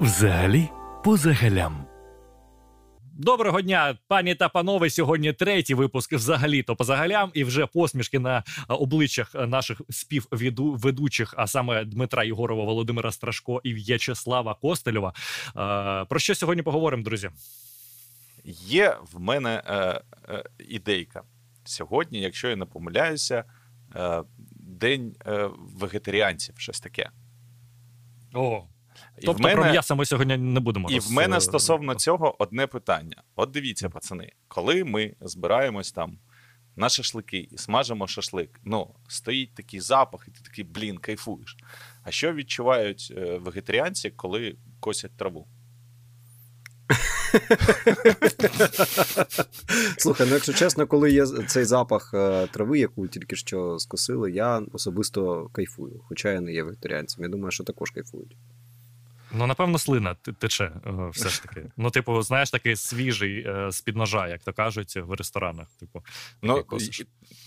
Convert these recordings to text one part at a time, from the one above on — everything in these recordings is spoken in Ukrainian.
Взагалі по загалям. Доброго дня, пані та панове. Сьогодні третій випуск взагалі то по загалям, і вже посмішки на обличчях наших співведучих, а саме Дмитра Єгорова, Володимира Страшко і В'ячеслава Костельова. Про що сьогодні поговоримо, друзі? Є в мене е, е, ідейка сьогодні, якщо я не помиляюся, е, день е, вегетаріанців, щось таке. О, Тобто мене, про м'ясо ми сьогодні не будемо. І роз... в мене стосовно цього одне питання. От дивіться, пацани, коли ми збираємось там на шашлики і смажимо шашлик, ну, стоїть такий запах, і ти такий, блін, кайфуєш. А що відчувають е, вегетаріанці, коли косять траву? Слухай, ну якщо чесно, коли є цей запах е, трави, яку тільки що скосили, я особисто кайфую. Хоча я не є вегетаріанцем. Я думаю, що також кайфують. Ну, напевно, слина тече е, все ж таки. Ну, типу, знаєш, такий свіжий е, з-під ножа, як то кажуть, в ресторанах. Типу, ну,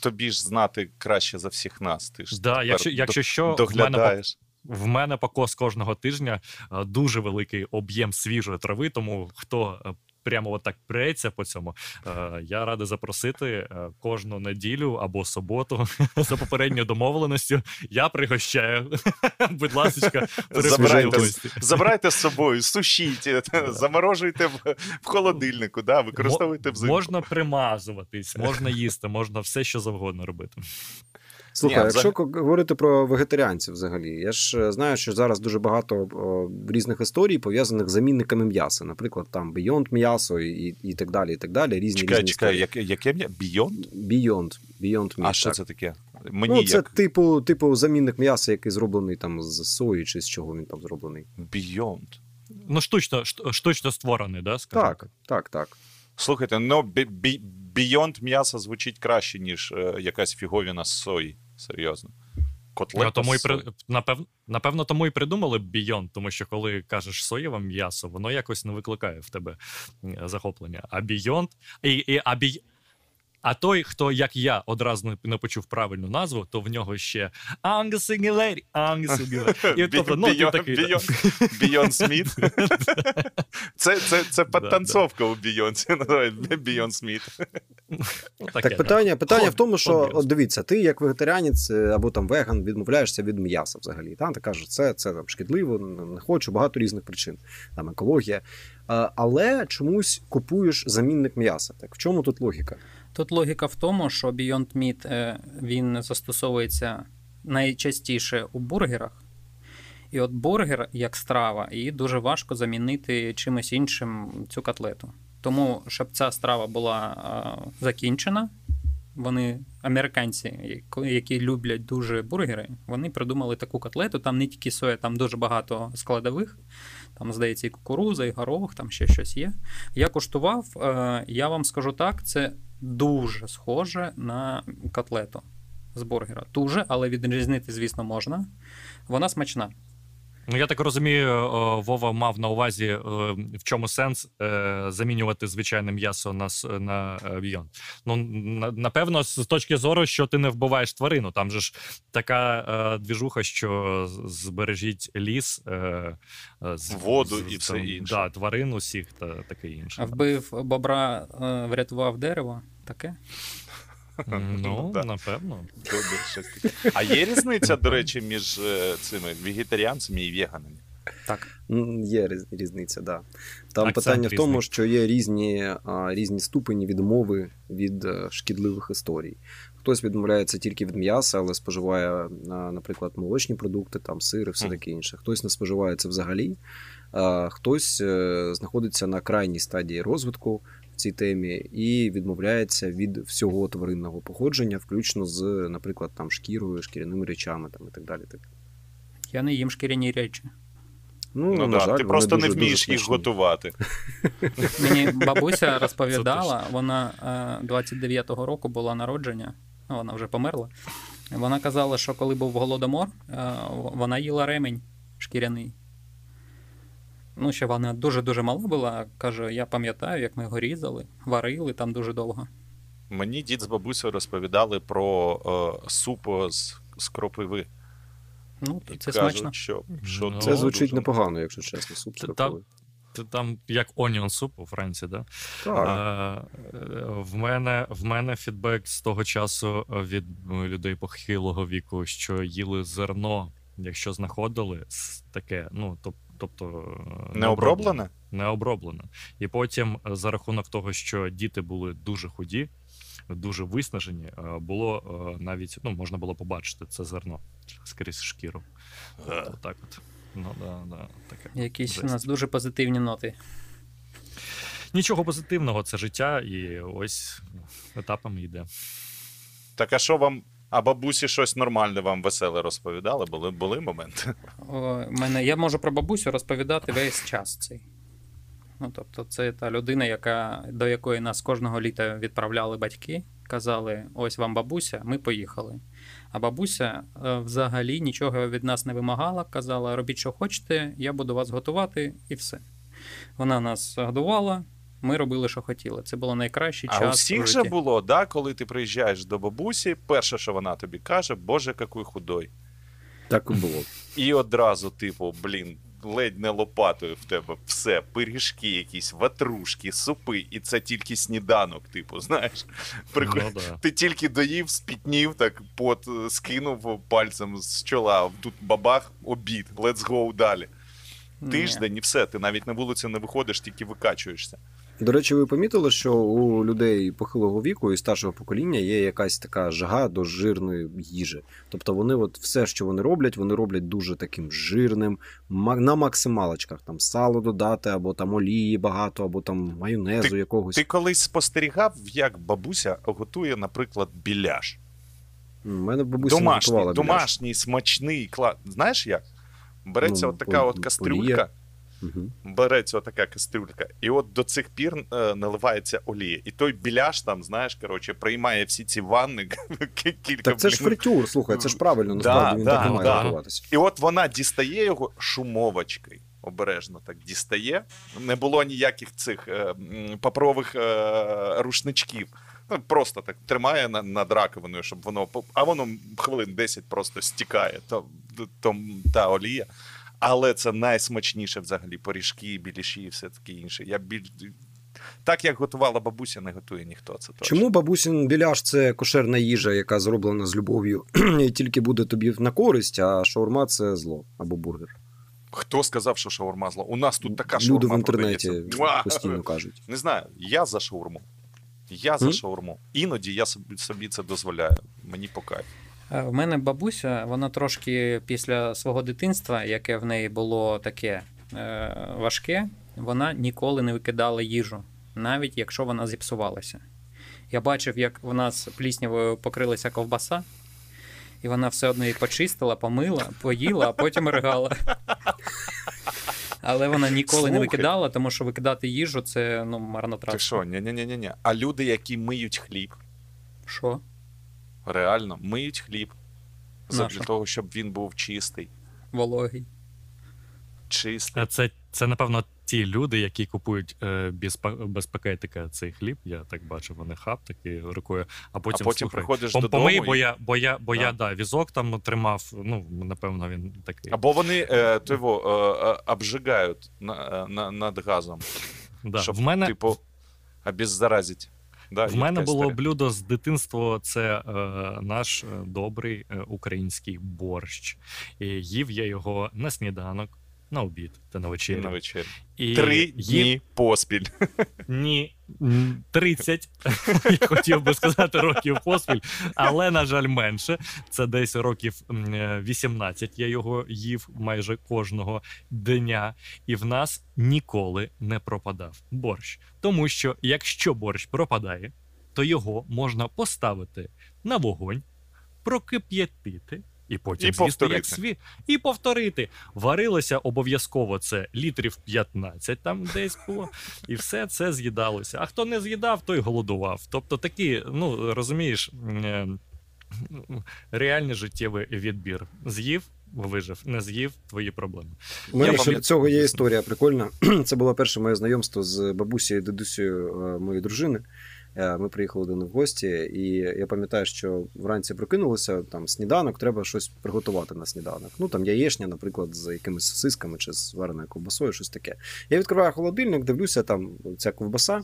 Тобі ж знати краще за всіх нас. Ти ж да, якщо, якщо що, доглядаєш. В мене покос кожного тижня е, дуже великий об'єм свіжої трави, тому хто прямо отак преться по цьому. Е, я радий запросити е, кожну неділю або суботу за попередньою домовленістю. Я пригощаю. Будь ласка, забирайте, забирайте з собою, сушіть, заморожуйте в, в холодильнику, да, використовуйте взимку. Можна примазуватись, можна їсти, можна все, що завгодно робити. Слухай, Ні, якщо взагалі... говорити про вегетаріанців взагалі, я ж е, знаю, що зараз дуже багато о, різних історій пов'язаних з замінниками м'яса. Наприклад, там Beyond м'ясо і і так далі. і так далі. Різні Чекай, різні чекай, яке, яке м'ясо? Beyond? Beyond. Beyond м'ясо. А що це таке? Мені ну, Це як... типу типу замінник м'яса, який зроблений там з сої, чи з чого він там зроблений. Beyond. Ну, штучно штучно створений, да? Скажімо? Так, так, так. Слухайте, ну Beyond м'яса звучить краще, ніж е, якась фіговіна з сої серйозно. Котлета ну, тому і при... напевно, напевно, тому і придумали Beyond, тому що коли кажеш соєве м'ясо, воно якось не викликає в тебе захоплення. А Beyond... і, і, а, бій... А той, хто, як я, одразу не почув правильну назву, то в нього ще Ангсингелері, Ангсингелері. Бійон Сміт. Це це, це підтанцовка у Бійонці, Бійон Сміт. Так питання питання в тому, що от дивіться, ти як вегетаріанець е, або там веган відмовляєшся від м'яса взагалі. Там ти кажеш, це це там шкідливо, не хочу, багато різних причин, там екологія. Але чомусь купуєш замінник м'яса. Так в чому тут логіка? Тут логіка в тому, що Beyond Meat е, він застосовується найчастіше у бургерах. І от бургер як страва, її дуже важко замінити чимось іншим цю котлету. Тому, щоб ця страва була закінчена, вони, американці, які люблять дуже бургери, вони придумали таку котлету. Там не тільки соя, там дуже багато складових. Там, здається, і кукуруза, і горох, там ще щось є. Я куштував, е, я вам скажу так, це дуже схоже на котлету з бургера. Дуже, але відрізнити, звісно, можна. Вона смачна. Ну, я так розумію, Вова мав на увазі, е, в чому сенс е, замінювати звичайне м'ясо на на Beyond. Ну, напевно, з точки зору, що ти не вбиваєш тварину. Там же ж така е, двіжуха, що збережіть ліс, з, воду з, і все інше. Да, тварин усіх та таке інше. А вбив бобра, врятував дерево, таке. Ну, напевно. А є різниця, до речі, між е, цими вегетаріанцями і веганами? Так. Є різниця, так. Да. Там Акцент питання в тому, що є різні різні ступені відмови від е, шкідливих історій. Хтось відмовляється тільки від м'яса, але споживає, наприклад, молочні продукти, там сир і все таке інше. Хтось не споживає це взагалі, хтось е, знаходиться на крайній стадії розвитку, цій темі і відмовляється від всього тваринного походження, включно з, наприклад, там шкірою, шкіряними речами там і так далі. Так. Я не їм шкіряні речі. Ну, ну на да, жаль, Ти просто дуже, не вмієш їх готувати. Мені бабуся розповідала, вона 29-го року була народження, ну, вона вже померла. Вона казала, що коли був голодомор, вона їла ремень шкіряний. Ну, ще вона дуже-дуже мала була. Каже, я пам'ятаю, як ми його різали, варили там дуже довго. Мені дід з бабусею розповідали про е, суп з, з кропиви. Ну, і це кажуть, смачно. що, що Ну, Це звучить дуже- непогано, якщо чесно. Суп Та- соковий. Це там як onion soup у Франції, да? Так. А, е, в, мене, в мене фідбек з того часу від ну, людей похилого віку, що їли зерно, якщо знаходили с- таке, ну тоб, тобто е, Не оброблене? не оброблене. І потім, е, за рахунок того, що діти були дуже худі, дуже виснажені, е, було навіть ну, можна було побачити це зерно скрізь шкіру. Е. От так от. Ну, да, да, таке. Якісь у нас дуже позитивні ноти. Нічого позитивного, це життя, і ось етапами йде. Так а що вам. А бабусі щось нормальне вам веселе розповідали? Були, були моменти? О, мене, я можу про бабусю розповідати весь час цей. Ну, тобто, це та людина, яка, до якої нас кожного літа відправляли батьки, казали: ось вам бабуся, ми поїхали. А бабуся е, взагалі нічого від нас не вимагала, казала: робіть, що хочете, я буду вас готувати, і все. Вона нас годувала, ми робили, що хотіли. Це було найкращий час. А у всіх же було, да, коли ти приїжджаєш до бабусі, перше, що вона тобі каже, Боже, який худой. Так і було. І одразу, типу, блін, ледь не лопатою в тебе все, пиріжки якісь, ватрушки, супи, і це тільки сніданок, типу, знаєш. Приход... Ну, да. Ти тільки доїв, спітнів, так пот е, скинув пальцем з чола, тут бабах, обід, let's go далі. Тиждень і все, ти навіть на вулицю не виходиш, тільки викачуєшся. До речі, ви помітили, що у людей похилого віку і старшого покоління є якась така жага до жирної їжі. Тобто вони, от все, що вони роблять, вони роблять дуже таким жирним, на максималочках. Там сало додати, або там олії багато, або там майонезу якогось. Ти колись спостерігав, як бабуся готує, наприклад, біляш. У мене бабуся домашній, готувала біляш. домашній, смачний клад. Знаєш як? Береться Ну, от така от олія. кастрюлька, Мгм. береться така кастрюлька, і от до цих пір е, наливається олія. І той біляш там, знаєш, коротше, приймає всі ці ванни кілька Так це ж блін. фритюр, слухай, це ж правильно, Да, насправді він да, так не має да. готуватися. І от вона дістає його шумовочкою. Обережно так дістає. Не було ніяких цих е, паперових е, рушничків. Ну, просто так тримає на, над раковиною, щоб воно. А воно хвилин 10 просто стікає, то, то, та олія. Але це найсмачніше взагалі пиріжки, біліші і все таке інше. Я біль... Так як готувала бабуся, не готує ніхто. Це точно. Чому бабусін біляш це кошерна їжа, яка зроблена з любов'ю, і тільки буде тобі на користь, а шаурма це зло або бургер. Хто сказав, що шаурма зла? У нас тут така Люди шаурма в інтернеті продається. Постійно кажуть. Не знаю, я за шаурму. Я за М? шаурму. Іноді я собі, собі це дозволяю. Мені по кайфу. Е, В мене бабуся, вона трошки після свого дитинства, яке в неї було таке е, важке, вона ніколи не викидала їжу, навіть якщо вона зіпсувалася. Я бачив, як в нас пліснявою покрилася ковбаса, і вона все одно її почистила, помила, поїла, а потім ригала. Але вона ніколи не викидала, тому що викидати їжу це ну, Ти що, ні-ні-ні-ні. А люди, які миють хліб, Що? Реально миють хліб. Для того, щоб він був чистий. Вологий. Чистий. Е, Це, це, напевно, ті люди, які купують е, без, без пакетика цей хліб. Я так бачу, вони хап такі рукою. А потім, а потім слухай, приходиш пом- додому. помий, і- бо я, бо я, бо я да, візок там тримав. Ну, напевно, він такий. Або вони е, того, е, е, обжигають на, е, на, над газом, да. щоб, в мене, типу, обеззаразити. Да, в мене було історія. блюдо з дитинства. Це е, наш е, добрий е, український борщ. І їв я його на сніданок, на обід та на вечерю. на вечері. І Три дні поспіль. Ні, м, 30, я хотів би сказати років поспіль, але, на жаль, менше. Це десь років е, 18 я його їв майже кожного дня, і в нас ніколи не пропадав борщ. Тому що якщо борщ пропадає, то його можна поставити на вогонь, прокип'ятити. І потім І з'їсти повторити. як сві, і повторити. Варилося обов'язково це літрів 15 там десь було, і все це з'їдалося. А хто не з'їдав, той голодував. Тобто такі, ну розумієш, е, реальний життєвий відбір. З'їв, вижив, не з'їв твої проблеми. У мене ще пам'ят- від цього є історія прикольна. Це було перше моє знайомство з бабусею і дедусею е, моєї дружини. Е, ми приїхали до них в гості, і я пам'ятаю, що вранці прокинулися, там сніданок, треба щось приготувати на сніданок. Ну там яєшня, наприклад, з якимись сосисками чи з вареною ковбасою, щось таке. Я відкриваю холодильник, дивлюся, там ця ковбаса.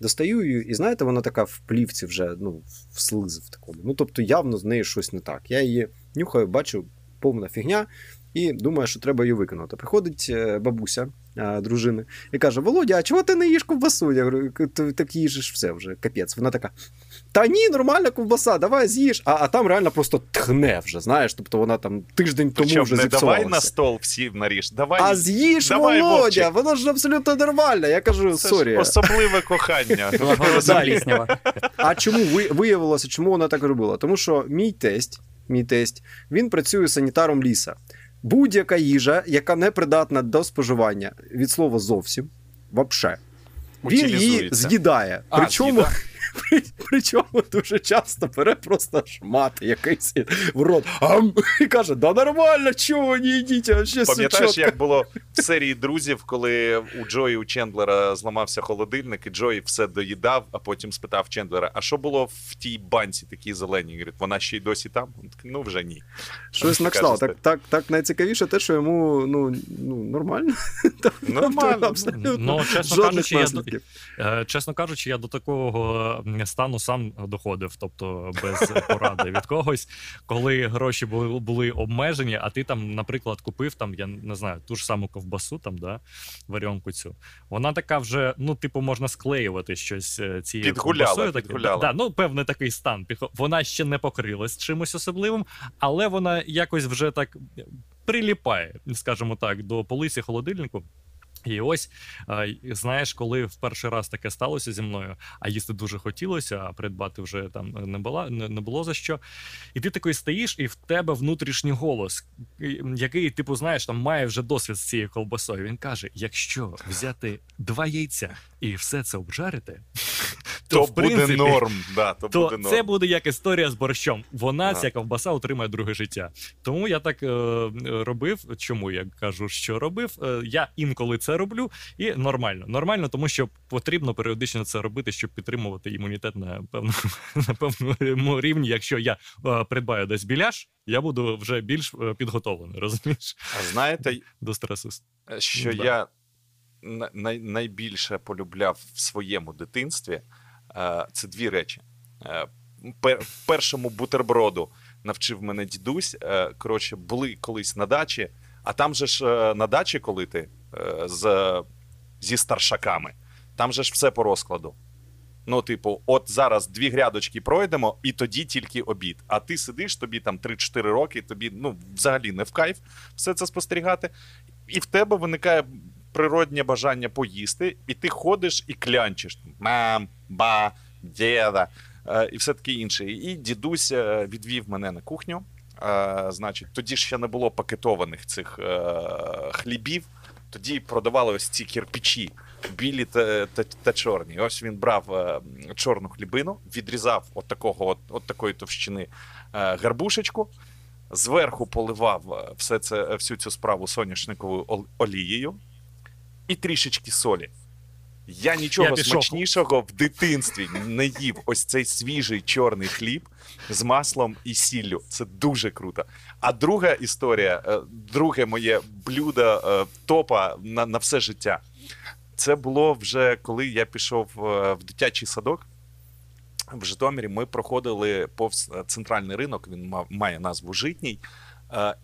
Достаю її, і знаєте, вона така в плівці вже ну, в слиз в такому. Ну, тобто, явно з нею щось не так. Я її нюхаю, бачу, повна фігня, і думаю, що треба її викинути. Приходить е, бабуся а, дружини і каже: Володя, а чого ти не їш ковбасу? Я говорю, ти так їжиш все вже, капець. Вона така. Та ні, нормальна ковбаса, давай з'їж. А а там реально просто тхне вже, знаєш. Тобто вона там тиждень тому Причому вже не зіпсувалася. давай на стол всі наріж. Давай, А з'їж, давай, Володя, Вовчик. воно ж абсолютно нормально. Я кажу, Це sorry. ж особливе кохання. А чому виявилося, чому вона так робила? Тому що мій тесть, мій тесть, він працює санітаром ліса. Будь-яка їжа, яка не придатна до споживання, від слова зовсім, вообще. Він її з'їдає. А, Причому, з'їдає. При, причому дуже часто бере просто шмат якийсь в рот. Ам, і каже: да нормально, чого не їдіть, а ще Пам'ятаєш, чітко». як було в серії друзів, коли у Джої у Чендлера зламався холодильник, і Джої все доїдав, а потім спитав Чендлера: а що було в тій банці такій зеленій? Говорить, вона ще й досі там? Ну вже ні. Щось на кшталт. Так, так, так найцікавіше те, що йому ну, ну, нормально. Нормально. Абсолютно. Ну, чесно кажучи, я. Е, Чесно кажучи, я до такого стану сам доходив, тобто без поради від когось, коли гроші були, були обмежені, а ти там, наприклад, купив там, я не знаю, ту ж саму ковбасу, там, да, варіонку цю. Вона така вже, ну, типу, можна склеювати щось е, цією Підгуляла, ковбасою. Так, підгуляла. Да, ну, певний такий стан. Вона ще не покрилась чимось особливим, але вона якось вже так приліпає, скажімо так, до полиці холодильнику. І ось знаєш, коли в перший раз таке сталося зі мною, а їсти дуже хотілося, а придбати вже там не було, не, було за що. І ти такий стоїш, і в тебе внутрішній голос, який, типу, знаєш, там має вже досвід з цією колбасою. Він каже: якщо взяти два яйця і все це обжарити, то, То в буде норм. Да, то то буде це буде як історія з борщом. Вона, Ага. ця ковбаса, отримає друге життя. Тому я так е, робив. Чому я кажу, що робив? Е, я інколи це роблю, і нормально. Нормально, тому що потрібно періодично це робити, щоб підтримувати імунітет на певному на певному рівні. Якщо я е, придбаю десь біляш, я буду вже більш е, підготовлений, розумієш, А знаєте, до стресу. що Да. я най- найбільше полюбляв в своєму дитинстві, е, це дві речі. Е, пер- Першому бутерброду навчив мене дідусь. Е, Коротше, були колись на дачі, а там же ж е, на дачі, коли ти е, з, зі старшаками, там же ж все по розкладу. Ну, типу, от зараз дві грядочки пройдемо, і тоді тільки обід. А ти сидиш, тобі там 3-4 роки, тобі ну, взагалі не в кайф все це спостерігати. І в тебе виникає природнє бажання поїсти, і ти ходиш і клянчиш. Мам, ба, дєда, е, і все таке інше. І дідусь е, відвів мене на кухню. Е, значить, тоді ще не було пакетованих цих хлібів. Тоді продавали ось ці кірпічі, білі та, та, та чорні. Ось він брав е, чорну хлібину, відрізав от такого, от, от такої товщини е, гарбушечку, зверху поливав все це, всю цю справу соняшниковою ол- олією і трішечки солі. Я нічого Я пішов. смачнішого в дитинстві не їв. Ось цей свіжий чорний хліб з маслом і сіллю. Це дуже круто. А друга історія, е, друге моє блюдо е, топа на, на все життя. Це було вже коли я пішов е, в дитячий садок. В Житомирі ми проходили повз центральний ринок, він ма- має назву Житній.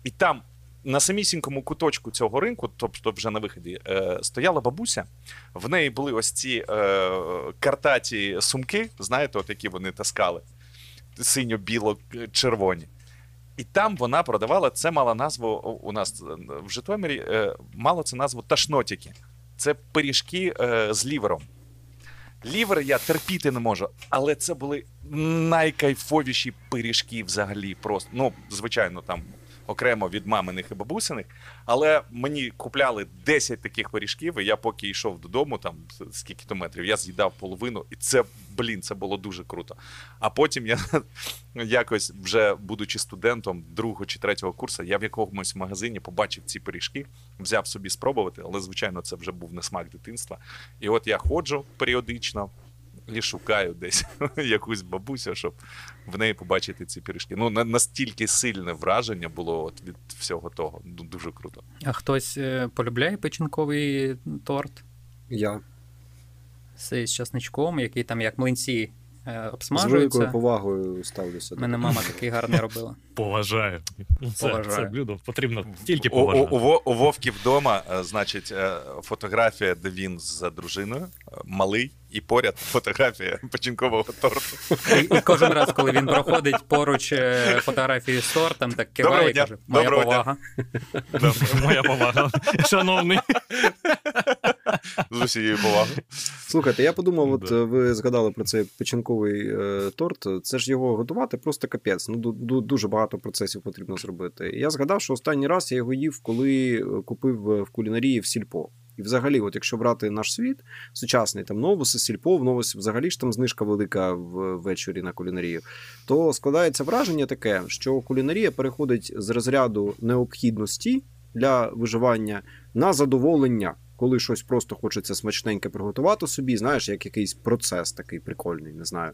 І там на самісінькому куточку цього ринку, тобто вже на виході, е, стояла бабуся. В неї були ось ці е, картаті сумки, знаєте, от які вони таскали, синьо-біло-червоні. І там вона продавала, це мала назву у- нас е, в Житомирі, е, мало це назву ташнотики. Це пиріжки е, з лівером. Лівер я терпіти не можу, але це були найкайфовіші пиріжки взагалі. Просто ну, звичайно, там окремо від маминих і бабусиних. Але мені купляли 10 таких пиріжків, і я поки йшов додому, там скільки то метрів, я з'їдав половину, і це, блін, це було дуже круто. А потім я якось, вже будучи студентом другого чи третього курсу, я в якомусь магазині побачив ці пиріжки, взяв собі спробувати, але звичайно, це вже був не смак дитинства. І от я ходжу періодично. І шукаю десь якусь бабусю, щоб в неї побачити ці пиріжки. Ну, настільки сильне враження було от від всього того. Дуже круто. А хтось е, полюбляє печінковий торт? Я. З часничком, який там як млинці обсмажуються. З великою повагою ставлюся. Мене мама такий гарний робила. Поважаю. Це, Поважаю. це блюдо потрібно тільки поважати. У, у, у Вовки вдома, е, значить, е, фотографія, де він з дружиною, е, малий, і поряд фотографія печінкового торту. І, і кожен раз, коли він проходить поруч фотографію з тортом, так киває і каже: Моя Доброго повага. Моя повага. Шановний. З усією повагою. Слухайте, я подумав, от ви згадали про цей печінковий е, торт. Це ж його готувати просто капець. Ну дуже багато процесів потрібно зробити. Я згадав, що останній раз я його їв, коли е, купив е, в кулінарії в сільпо. І взагалі, от якщо брати наш світ, сучасний там новуси, сільпо, в новусі взагалі ж там знижка велика ввечері на кулінарію, то складається враження таке, що кулінарія переходить з розряду необхідності для виживання на задоволення коли щось просто хочеться смачненьке приготувати собі, знаєш, як якийсь процес такий прикольний, не знаю.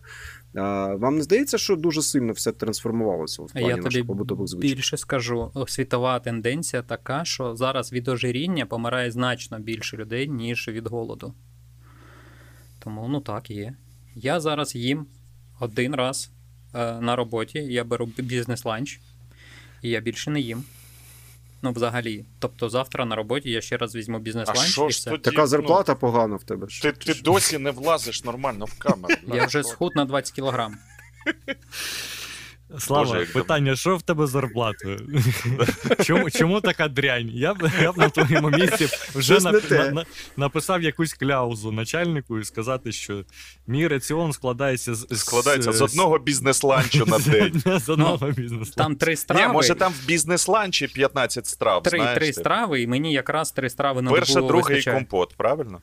А, Вам не здається, що дуже сильно все трансформувалося в плані Я наших побутових звичай? Більше скажу, світова тенденція така, що зараз від ожиріння помирає значно більше людей, ніж від голоду. Тому ну так є. Я зараз їм один раз е, на роботі, я беру бізнес-ланч, і я більше не їм. Ну, взагалі. Тобто завтра на роботі я ще раз візьму бізнес-ланч. і все. Тоді, Така зарплата ну, погана в тебе. Ти ти досі не влазиш нормально в камеру. Я вже схуд на 20 кілограм. Слава, Боже, питання: що в тебе з зарплатою? чому чому така дрянь? Я б я б на твоєму місці вже на, на, на, написав якусь кляузу начальнику і сказати, що мій раціон складається з складається з, з одного бізнес-ланчу на день. з одного ну, бізнес Там три страви. Ні, Може, там в бізнес-ланчі 15 страв. Три знаєш, три страви, і мені якраз три страви на Перше, друге і компот, правильно?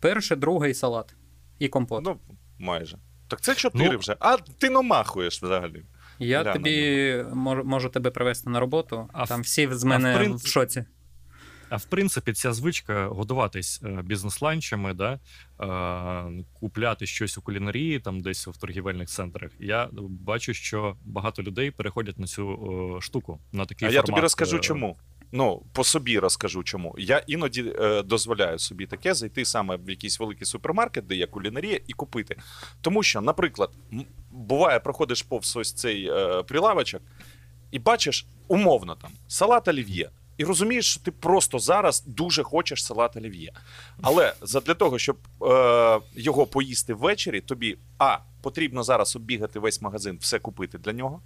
Перше, друге і салат. І компот. Ну, майже. Так це чотири ну, вже. А ти намахуєш взагалі. Я да, тобі можу, можу тебе привезти на роботу, а там всі з мене в, принцип... в шоці. А в принципі, ця звичка годуватись е, бізнес-ланчами, да, е, купляти щось у кулінарії, там десь в торгівельних центрах. Я бачу, що багато людей переходять на цю штуку. на такий А формат. я тобі розкажу, е, чому. Ну, по собі розкажу чому. Я іноді е, дозволяю собі таке зайти саме в якийсь великий супермаркет, де є кулінарія, і купити. Тому що, наприклад, буває, проходиш повз ось цей е, прилавочок і бачиш умовно там салат олів'є. І розумієш, що ти просто зараз дуже хочеш салат олів'є. Але для того, щоб е, його поїсти ввечері, тобі а потрібно зараз оббігати весь магазин, все купити для нього.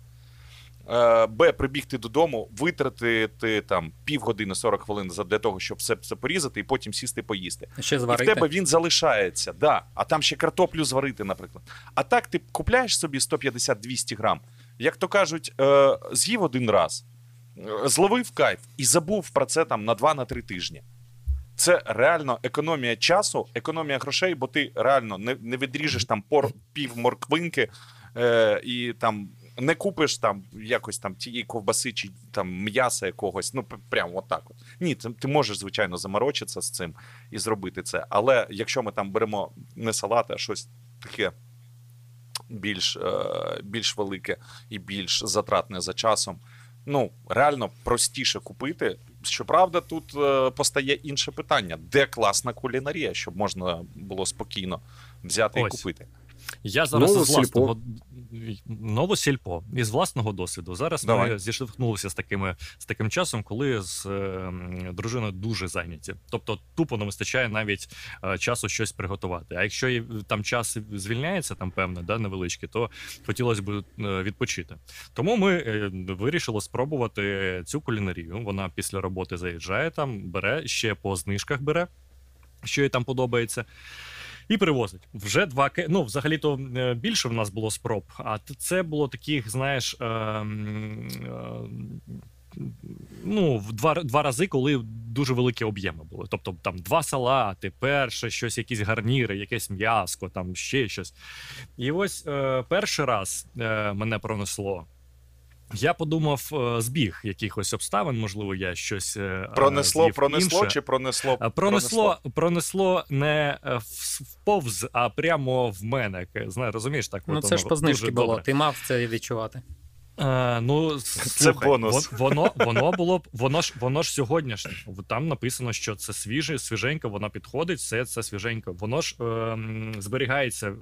Е, Б, прибігти додому, витратити там півгодини 40 хвилин для того, щоб все це порізати, і потім сісти поїсти. Ще зварити. І в тебе він залишається, да. а там ще картоплю зварити, наприклад. А так ти купляєш собі 150-200 грам, як то кажуть, е, з'їв один раз, е, зловив кайф і забув про це там на 2-3 тижні. Це реально економія часу, економія грошей, бо ти реально не не відріжеш там пор, пів морквинки е, і там не купиш там якось там тієї ковбаси чи там м'яса якогось. Ну прямо отак. От. Ні, ти, ти можеш звичайно заморочитися з цим і зробити це. Але якщо ми там беремо не салат, а щось таке більш, е, більш велике і більш затратне за часом. Ну, реально простіше купити. Щоправда, тут е, постає інше питання: де класна кулінарія, щоб можна було спокійно взяти Ось. і купити. Я зараз Ново із власного ново сільпо із власного досвіду. Зараз Давай. ми зіштовхнулися з такими з таким часом, коли з е, дружиною дуже зайняті. Тобто, тупо не вистачає навіть е, часу щось приготувати. А якщо там час звільняється, там певне, да, невеличке, то хотілося б е, відпочити. Тому ми е, вирішили спробувати цю кулінарію. Вона після роботи заїжджає там, бере ще по знижках бере, що їй там подобається і привозить. Вже два ну, взагалі-то е, більше в нас було спроб. А це було таких, знаєш. Е, е, Ну, в два два рази, коли дуже великі об'єми були. Тобто там два салати, перше, щось, якісь гарніри, якесь м'яско, там ще щось. І ось е, перший раз е, мене пронесло Я подумав, е, збіг якихось обставин, можливо, я щось е, пронесло, з'їв пронесло інше. чи пронесло? А Пронесло, пронесло не е, в- вповз, а прямо в мене. Знає, розумієш, так Ну от це ж по знижці було. добре. Ти мав це відчувати. Е, ну, слухай, бонус. вон- Воно, воно було б, воно ж, воно ж сьогоднішнє. Там написано, що це свіже, свіженько, воно підходить, все це свіженько. Воно ж е, зберігається е,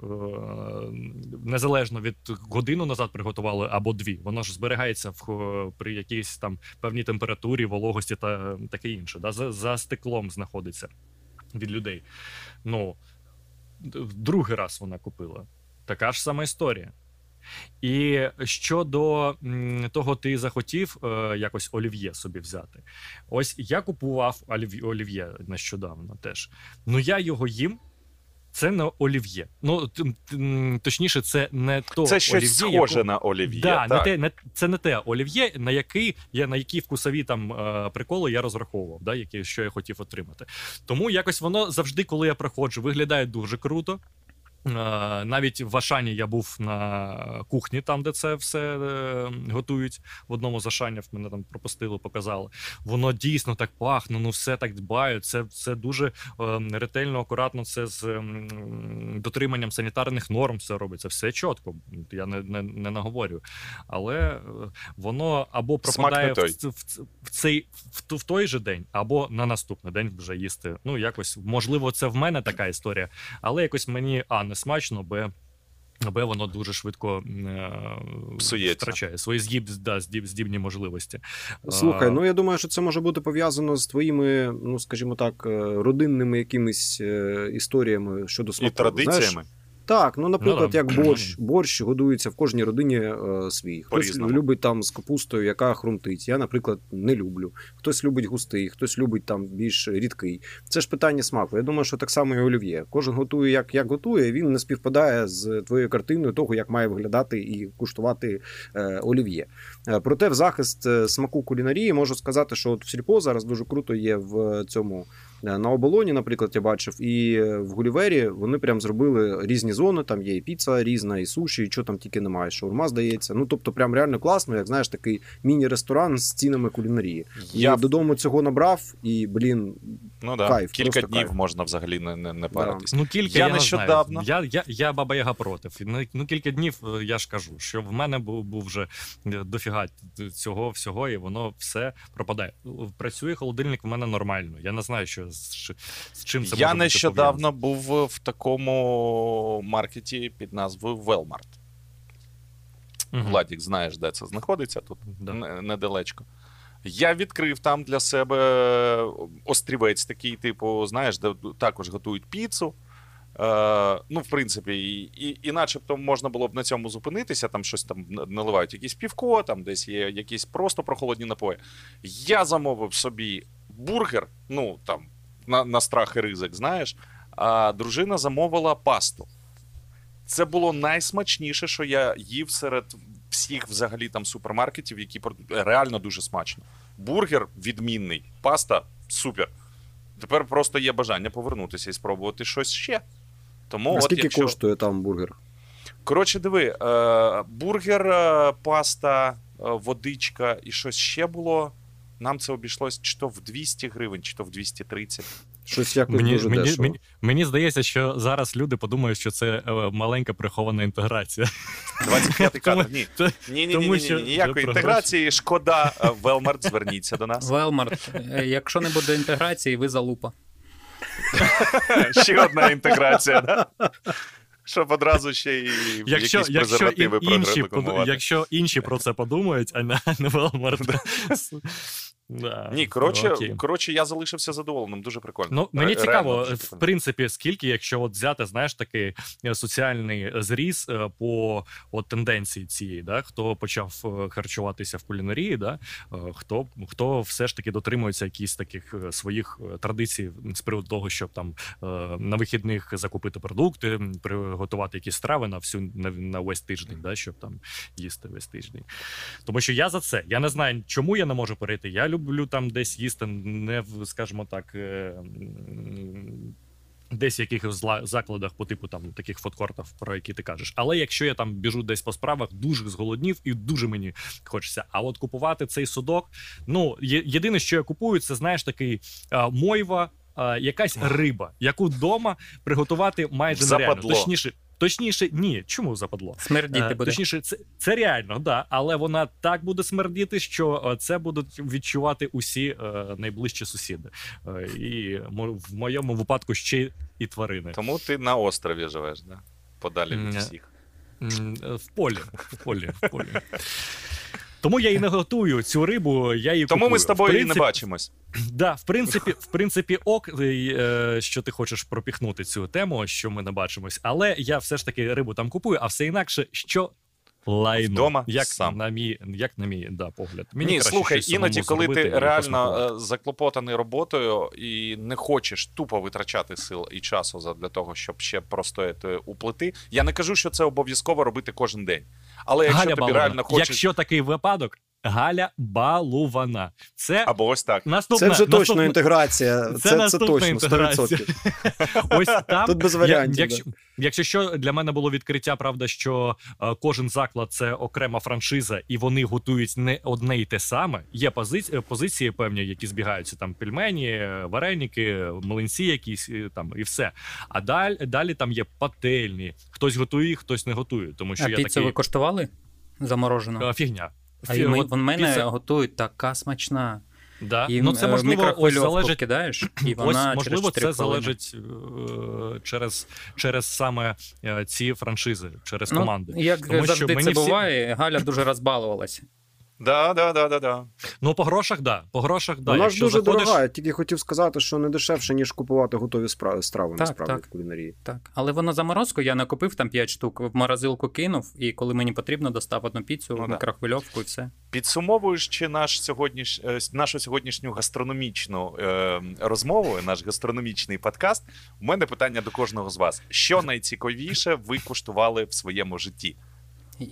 незалежно від годину назад приготували або дві. Воно ж зберігається в, е, при якійсь там певній температурі, вологості та таке інше. Да? За, за стеклом знаходиться від людей. Ну, другий раз вона купила. Така ж сама історія. І щодо того, ти захотів е, якось олів'є собі взяти. Ось я купував олів'є нещодавно теж. Ну я його їм. Це не олів'є. Ну точніше, це не то Це щось схоже яку- на олів'є. Да, так. не те, не, це не те олів'є, на який я на які вкусові там е, приколи я розраховував, да, які, що я хотів отримати. Тому якось воно завжди, коли я проходжу, виглядає дуже круто. Е, навіть в Ашані я був на кухні, там, де це все е, готують. В одному з Ашанів мене там пропустили, показали. Воно дійсно так пахне, ну все так дбають. Це, це дуже е, ретельно, акуратно. Це з дотриманням санітарних норм все робиться. Все чітко. Я не, не, не наговорю. Але воно або пропадає в, в, в цей в, в той же день, або на наступний день вже їсти. Ну якось можливо, це в мене така історія, але якось мені а не смачно, бе Б воно дуже швидко е, Псується. втрачає свої здіб, да, здіб, здібні можливості. Слухай, А, ну я думаю, що це може бути пов'язано з твоїми, ну скажімо так, е, родинними якимись е, історіями щодо І традиціями. Знаєш, так, ну наприклад, да. як борщ. Борщ годується в кожній родині е, свій. Хтось По-різному. любить там з капустою, яка хрумтить. Я, наприклад, не люблю. Хтось любить густий, хтось любить там більш рідкий. Це ж питання смаку. Я думаю, що так само і олів'є. Кожен готує, як, як готує. Він не співпадає з твоєю картиною того, як має виглядати і куштувати е, олів'є. Е, Проте, в захист е, смаку кулінарії можу сказати, що от в сільпо зараз дуже круто є в цьому. Е, На оболоні, наприклад, я бачив, і е, в Гулівері вони прям зробили різні зони. Там є і піца різна, і суші, і що там тільки немає. Шаурма здається. Ну тобто, прям реально класно, як знаєш, такий міні-ресторан з цінами кулінарії. Я Я додому цього набрав, і блін, ну, да. кайф, кілька днів кайф. можна взагалі не, не, не паритись. Ну, кілька Я я, нещодавно- Я, я, я баба Яга проти. Ну, ну, кілька днів е, я ж кажу, що в мене був, був вже дофіга цього всього, і воно все пропадає. Працює холодильник в мене нормально. Я не знаю, що з, з чим це Я може бути нещодавно був в такому маркеті під назвою Велмарт. Мгм. Владік, знаєш, де це знаходиться тут Да. недалечко. Я відкрив там для себе острівець такий, типу, знаєш, де також готують піцу. Е, ну, в принципі, і, і, і начебто можна було б на цьому зупинитися, там щось там наливають якісь півко, там десь є якісь просто прохолодні напої. Я замовив собі бургер, ну там на, на страх і ризик, знаєш, а дружина замовила пасту. Це було найсмачніше, що я їв серед всіх взагалі там супермаркетів, які реально дуже смачно. Бургер відмінний, паста супер. Тепер просто є бажання повернутися і спробувати щось ще. Тому, а от скільки якщо... коштує там бургер? Коротше, диви, е, бургер, е, паста, е, водичка і щось ще було. Нам це обійшлось чи то в 200 гривень, чи то в 230. Щось якось Мені, дуже мені, дешево. мені, мені здається, що зараз люди подумають, що це е, маленька прихована інтеграція. 25 кадр. Ні. Це- Ні, ні, ні, ні, ніякої інтеграції. Шкода, е, Велмарт, зверніться до нас. Велмарт, е, якщо не буде інтеграції, ви залупа. Ще одна інтеграція, да? Щоб одразу ще і Якщо, якісь якщо, презервативи ін- інші, якщо інші про це подумають, а не Велмарт. Да, Ні, коротше, окей. коротше, я залишився задоволеним, дуже прикольно. Ну, мені Ре- цікаво, реально в принципі, скільки, якщо от взяти, знаєш, такий е, соціальний зріз е, по от, тенденції цієї, да, хто почав е, харчуватися в кулінарії, да, е, хто, хто все ж таки дотримується якісь таких е, своїх е, традицій з приводу того, щоб там е, на вихідних закупити продукти, приготувати якісь страви на всю на, на весь тиждень, да, щоб там їсти весь тиждень. Тому що я за це. Я не знаю, чому я не можу перейти. Я люблю там десь їсти, не в, скажімо так. е, десь в якихось закладах по типу там таких фудкортів, про які ти кажеш. Але якщо я там біжу десь по справах, дуже зголоднів і дуже мені хочеться. А от купувати цей судок, ну єдине, що я купую, це знаєш такий а, мойва. Якась риба, яку вдома приготувати майже нереально. Точніше, Точніше, ні, чому западло? Смердіти е, буде. Точніше, це це реально, да, але вона так буде смердіти, що е, це будуть відчувати усі е, найближчі сусіди. Е, і в моєму випадку ще і тварини. Тому ти на острові живеш, да? подалі від всіх. В полі, в полі, в полі. Тому я і не готую цю рибу. я її Тому купую. ми з тобою принципі, і не бачимось. Да, в принципі, в принципі, ок, е, що ти хочеш пропіхнути цю тему, що ми не бачимось. Але я все ж таки рибу там купую, а все інакше, що лайно. Вдома як сам. на мій як на мій да, погляд. Мені Ні, слухай, іноді, коли ти реально е, заклопотаний роботою і не хочеш тупо витрачати сил і часу для того, щоб ще простояти у плити. Я не кажу, що це обов'язково робити кожен день. Але якщо Галя тобі Балова, реально хочеш... Якщо такий випадок, Галя Балувана. Це або ось так. Наступна, це вже точно наступна... інтеграція. Це це, це точно інтеграція. 100%. Ось там тут без варіантів. Я, якщо, да. якщо що для мене було відкриття, правда, що е, кожен заклад це окрема франшиза, і вони готують не одне й те саме. Є позиції, позиції певні, які збігаються там пельмені, вареники, млинці, якісь там і все. А далі далі там є пательні. Хтось готує, хтось не готує. Тому що а я піцу такий... ви коштували заморожену? Е, фігня. А і в мене піца... готують така смачна. Да. І ну, це можливо ось залежить кидаєш, і вона ось, можливо, через це залежить е, через через саме е, ці франшизи, через ну, команди. Як Тому, завжди що це буває, Галя дуже розбалувалася. Да, да, да, да, да. Ну, по грошах, да. По грошах, да. Вона ж дуже заходиш... дорога. Я тільки хотів сказати, що не дешевше, ніж купувати готові страви, страви так, насправді так. в кулінарії. Так, але вона заморозку я накупив там 5 штук, в морозилку кинув, і коли мені потрібно, достав одну піцу, ну, мікрохвильовку і все. Підсумовуючи наш сьогодніш... Е, нашу сьогоднішню гастрономічну е, розмову, наш гастрономічний подкаст, у мене питання до кожного з вас: що найцікавіше ви куштували в своєму житті?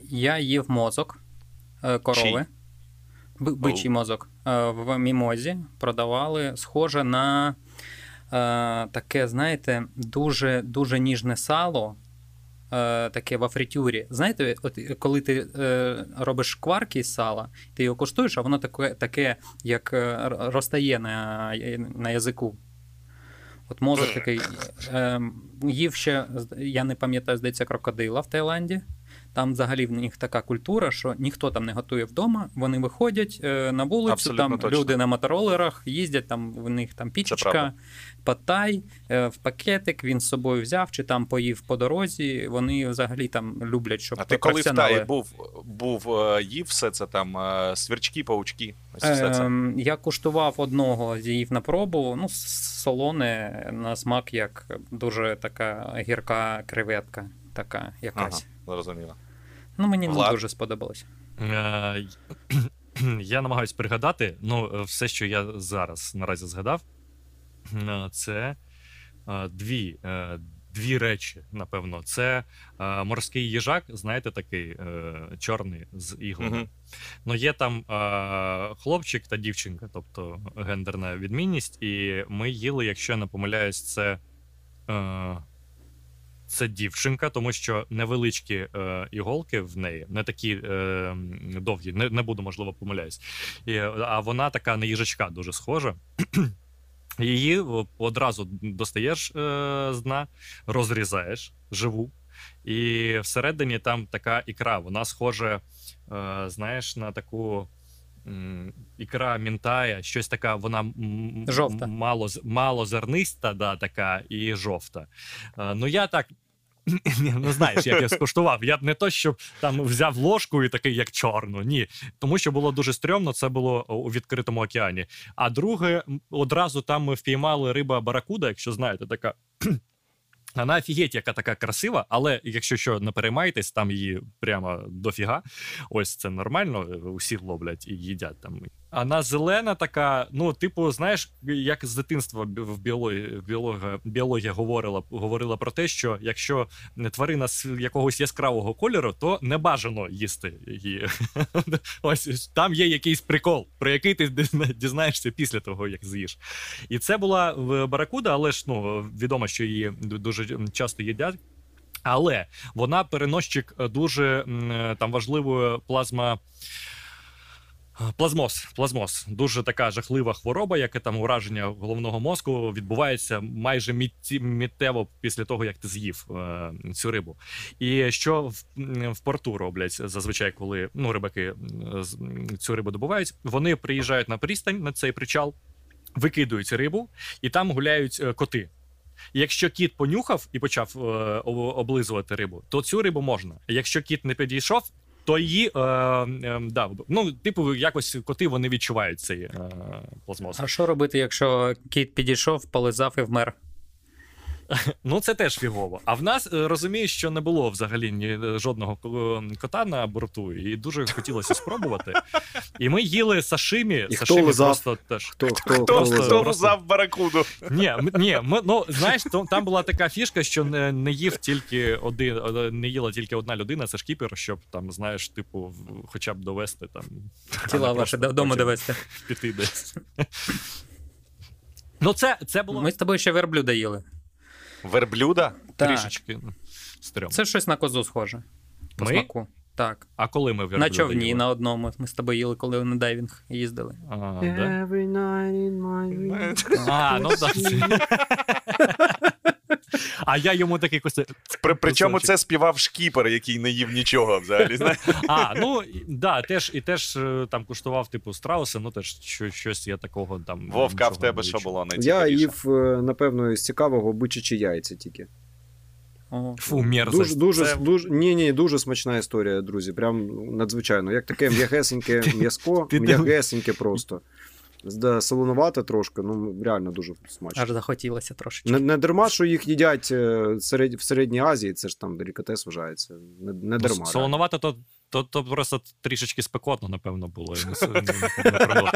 Я їв мозок е, корови. Чий? Бичий мозок е, в мімозі продавали схоже на е, таке, знаєте, дуже дуже ніжне сало. Е, таке в фритюрі. Знаєте, от коли ти робиш кварки з сала, ти його коштуєш, а воно таке, таке як розтає на на язику. От мозок такий. Е, їв ще, я не пам'ятаю, здається, крокодила в Таїланді. Там взагалі в них така культура, що ніхто там не готує вдома. Вони виходять е, на вулицю, Абсолютно там точно. люди на моторолерах їздять, там в них там пічечка, патай е, в пакетик. Він з собою взяв чи там поїв по дорозі. Вони взагалі там люблять, щоб А ти коли в Таї був, був е, їв все це там свірчки, паучки? Ось все це. Ем, я куштував одного, з'їв на пробу. Ну, солоне на смак, як дуже така гірка креветка, така якась. Ага зрозуміло. Ну, мені Влад? не дуже сподобалось. Е, я намагаюся пригадати, ну, все, що я зараз наразі згадав, е, це е, дві дві речі, напевно. Це морський їжак, знаєте, такий чорний з іглами. uh Ну, є там хлопчик та дівчинка, тобто гендерна відмінність, і ми їли, якщо я не помиляюсь, це це дівчинка, тому що невеличкі е, іголки в неї не такі е, довгі, не не буду, можливо, помиляюсь. І, А вона така на їжачка дуже схожа. Її одразу достаєш е, з дна, розрізаєш живу, і всередині там така ікра. Вона схожа, е, знаєш, на таку. Ікра мінтая, щось така, вона жовта. мало мало зерниста, да, така і жовта. Е, ну я так ну знаєш, як я скуштував. Я б не то, щоб там взяв ложку і такий, як чорну. Ні. Тому що було дуже стрьомно, це було у відкритому океані. А друге, одразу там ми впіймали риба баракуда, якщо знаєте, така. Вона офігеть, яка така красива, але якщо що не переймаєтесь, там її прямо дофіга. Ось це нормально. Усі ловлять і їдять там вона зелена така, ну, типу, знаєш, як з дитинства в біології біологія, біологія говорила говорила про те, що якщо тварина з якогось яскравого кольору, то не бажано їсти її. Ось там є якийсь прикол, про який ти дізнаєшся після того, як з'їш. І це була баракуда, але ж ну, відомо, що її дуже часто їдять. Але вона переносчик дуже там важливої плазма. Плазмоз, плазмоз дуже така жахлива хвороба, яке там ураження головного мозку відбувається майже міттєво після того, як ти з'їв е, цю рибу. І що в, в порту роблять зазвичай, коли ну рибаки цю рибу добувають, вони приїжджають на пристань на цей причал, викидують рибу і там гуляють е, коти. І Якщо кіт понюхав і почав е, облизувати рибу, то цю рибу можна. Якщо кіт не підійшов, то її е, е, да, ну, типу, якось коти вони відчувають цей е, плазмоз. А що робити, якщо кіт підійшов, полизав і вмер? Ну, це теж фігово. А в нас е, розумієш, що не було взагалі ні е, жодного кота на борту, і дуже хотілося спробувати. І ми їли сашимі. І сашимі хто просто теж. Хто хто, хто лизав баракуду? Ні, ні, ми, ну знаєш, там була така фішка, що не не їв тільки один, не їла тільки одна людина, це шкіпер, щоб там, знаєш, типу, хоча б довести там. Тіла ваше додому довести. Піти десь. Ну, це це було. Ми з тобою ще верблюда їли. Верблюда? Так. Трішечки. Стрьом. Це щось на козу схоже. По Ми? смаку. Так. А коли ми верблюда На човні їли? на одному. Ми з тобою їли, коли на дайвінг їздили. А, да? Every night in my dreams. а ну так. А я йому такий куси. При, причому це співав шкіпер, який не їв нічого взагалі. знаєш. А, ну да, теж і теж е, там куштував типу страуси, ну теж що, щось є такого там. Вовка, в тебе що було Я їв, е, напевно, з цікавого бичачі яйця тільки. Фу, мерзость. Дуже, дуже, Це- дуже, ні, ні, дуже смачна історія, друзі. Прям надзвичайно. Як таке м'ягесеньке м'язко, м'ягесеньке просто. Да, трошки, ну реально дуже смачно. Аж захотілося трошечки. Не, не дарма, що їх їдять е, серед, в Середній Азії, це ж там делікатес вважається. Не, не Ну, дарма. Солоновато, то, то, то просто трішечки спекотно, напевно, було. Я не, с- не, не придумав.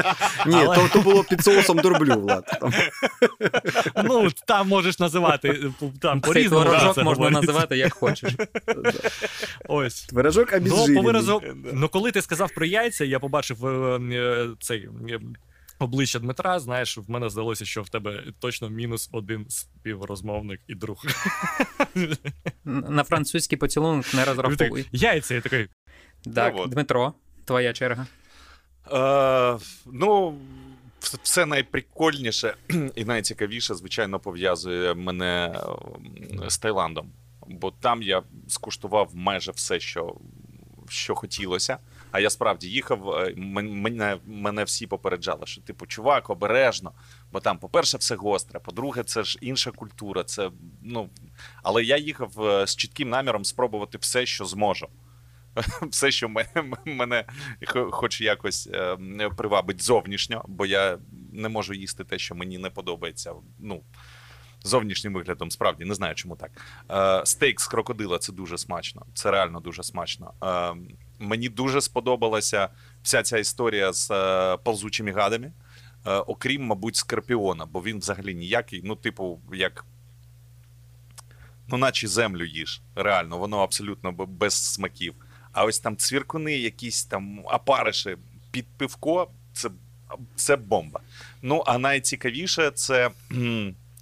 Ні, Але- то, то було під соусом дорблю, Влад. Там. Ну, там можеш називати там по-різному. творожок можна говориться. називати як хочеш. Ось. Творожок Ну, по виразу, ну, коли ти сказав про яйця, я побачив е, е, цей. Обличчя Дмитра, знаєш, в мене здалося, що в тебе точно мінус один співрозмовник і друг. На французький поцілунок не розраховуй. Яйця, я такий. Так, Ну. Дмитро, твоя черга. Е, ну, все найприкольніше і найцікавіше, звичайно, пов'язує мене з Таїландом. Бо там я скуштував майже все, що, що хотілося. А я справді їхав, е, мене, мене всі попереджали, що типу, чувак, обережно. Бо там, по-перше, все гостре, по-друге, це ж інша культура. Це, ну... Але я їхав е, з чітким наміром спробувати все, що зможу. Все, що мене, мене хоч якось е, привабить зовнішньо, бо я не можу їсти те, що мені не подобається. Ну, зовнішнім виглядом, справді не знаю, чому так. Стейк з крокодила це дуже смачно. Це реально дуже смачно. Мені дуже сподобалася вся ця історія з е, ползучими гадами, е, окрім, мабуть, скорпіона, бо він взагалі ніякий, ну, типу, як. Ну, наче землю їж. Реально, воно абсолютно без смаків. А ось там цвіркуни, якісь там апариші під пивко, це, це бомба. Ну, а найцікавіше це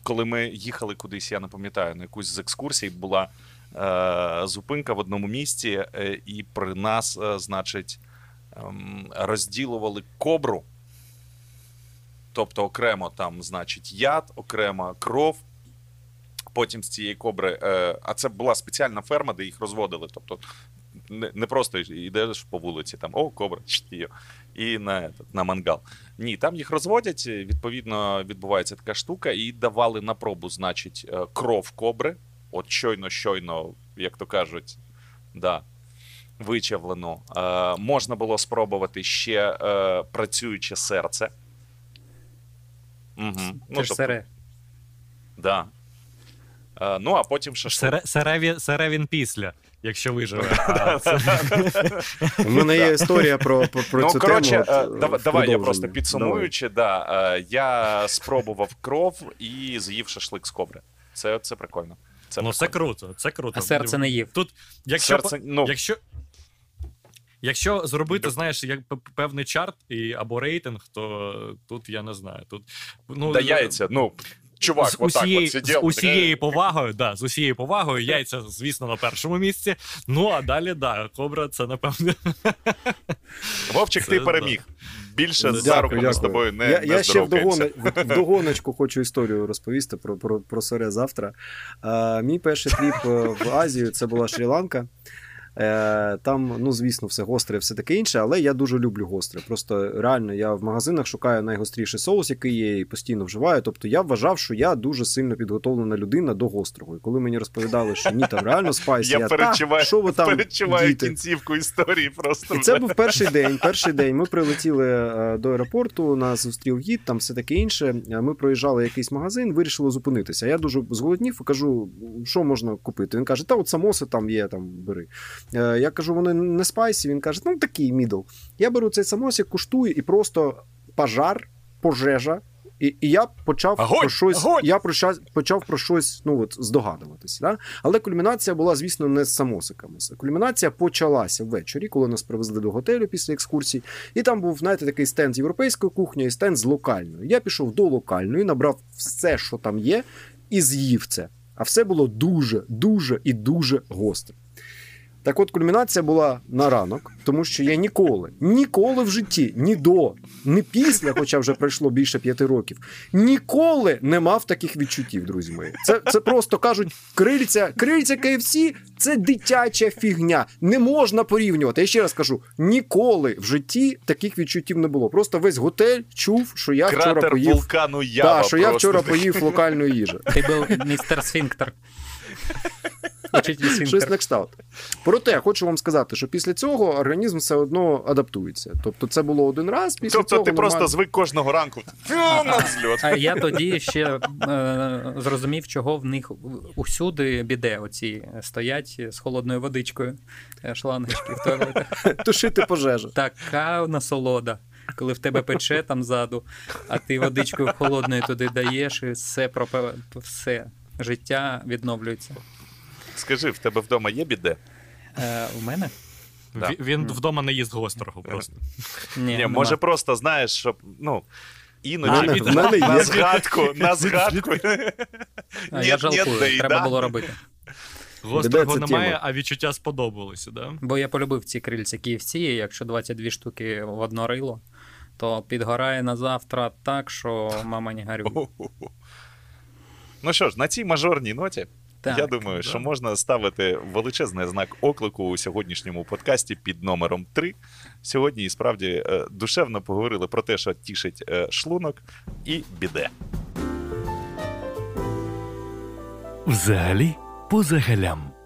коли ми їхали кудись, я не пам'ятаю, на якусь з екскурсій була зупинка в одному місці, е, і при нас, е, значить, ем, розділували кобру. Тобто окремо там, значить, яд, окремо кров. Потім з цієї кобри. Е, а це була спеціальна ферма, де їх розводили. Тобто не, просто йдеш по вулиці, там о, кобра, чт її, і на, на мангал. Ні, там їх розводять. Відповідно, відбувається така штука, і давали на пробу, значить, е, кров кобри. От щойно, щойно, як то кажуть, да, вичавлено. Е, можна було спробувати ще е, працююче серце. Угу. Це ж сере. Да. Е, ну, а потім шашлик. Сере, сере, він- сере він після. якщо виживе. У мене є історія про, про, про ну, цю коротше, тему. от, давай, давай я просто підсумуючи, да, е, я спробував кров і з'їв шашлик з кобри. Це, це прикольно. Це Ну, це круто, це круто. А серце не їв. Тут, якщо, Серце, ну, якщо, якщо зробити, знаєш, як певний чарт і, або рейтинг, то тут я не знаю. Тут, ну, да яйця, ну, чувак, з отак усієї, от з сидів. усією повагою, да, з усією повагою, яйця, звісно, на першому місці. Ну, а далі, да, кобра, це напевно. Вовчик, Це ти да. переміг. Більше Дякую, за руку ми з тобою не, я, не я ще вдогоночку хочу історію розповісти про, про, про соре завтра. А, мій перший тріп е, в Азію це була Шрі-Ланка. Е, Там, ну звісно, все гостре, все таке інше, але я дуже люблю гостре. Просто реально я в магазинах шукаю найгостріший соус, який є, і постійно вживаю. Тобто я вважав, що я дуже сильно підготовлена людина до гострого. І коли мені розповідали, що ні, там реально spicy, Я я, перечуваю- «Та, що ви там Перечуваю діти?» кінцівку історії просто. І це був перший день. Перший день ми прилетіли е, до аеропорту, нас зустрів гід, там все таке інше. Е, Ми проїжджали якийсь магазин, вирішили зупинитися. Я дуже зголоднів і кажу, що можна купити. Він каже: та от самоси там є, там бери. Е, Я кажу, вони не spicy. Він каже, ну такий middle. Я беру цей самосик, куштую і просто пожар, пожежа. І, і я почав Огонь! про щось, Огонь! я про щас, почав про щось ну, от, здогадуватися. Да? Але кульмінація була, звісно, не з самосиками. Кульмінація почалася ввечері, коли нас привезли до готелю після екскурсій. І там був, знаєте, такий стенд з європейської кухні і стенд з локальною. Я пішов до локальної, набрав все, що там є, і з'їв це. А все було дуже, дуже і дуже гостре. Так от кульмінація була на ранок, тому що я ніколи, ніколи в житті, ні до, ні після, хоча вже пройшло більше п'яти років, ніколи не мав таких відчуттів, друзі мої. Це, це просто кажуть, крильця, крильця KFC – це дитяча фігня. Не можна порівнювати. Я ще раз кажу: ніколи в житті таких відчуттів не було. Просто весь готель чув, що я вчора поїв. вулкану Ява. Так, що я вчора поїв локальної їжі. Ти був містер Сфінктер. Щось на кшталт. Проте хочу вам сказати, що після цього організм все одно адаптується. Тобто, це було один раз. Після Тобто цього ти просто звик кожного ранку. А я тоді ще е, зрозумів, чого в них усюди біде. Оці стоять з холодною водичкою е, шлангочки в туалетах. тушити пожежу. Така насолода. Коли в тебе пече там ззаду, а ти водичкою холодною туди даєш, і все пропе... все життя відновлюється. Скажи, в тебе вдома є біде? Е, у мене? Да. Ві- Він вдома не їсть гострого просто. Ні, Ні, може просто знаєш, щоб ну. Іноді мене- в мене на згадку, на згадку. А, я жалкую, ні, треба да. було робити. Гострого немає, тема. а відчуття сподобалося, да? Бо я полюбив ці крильця KFC, якщо 22 штуки в одно рило, то підгорає на завтра так, що мама не горюй. Ну що ж, на цій мажорній ноті Так, я думаю, що можна ставити величезний знак оклику у сьогоднішньому подкасті під номером 3. Сьогодні і справді е, душевно поговорили про те, що тішить е, шлунок і біде. Взагалі, поза галям.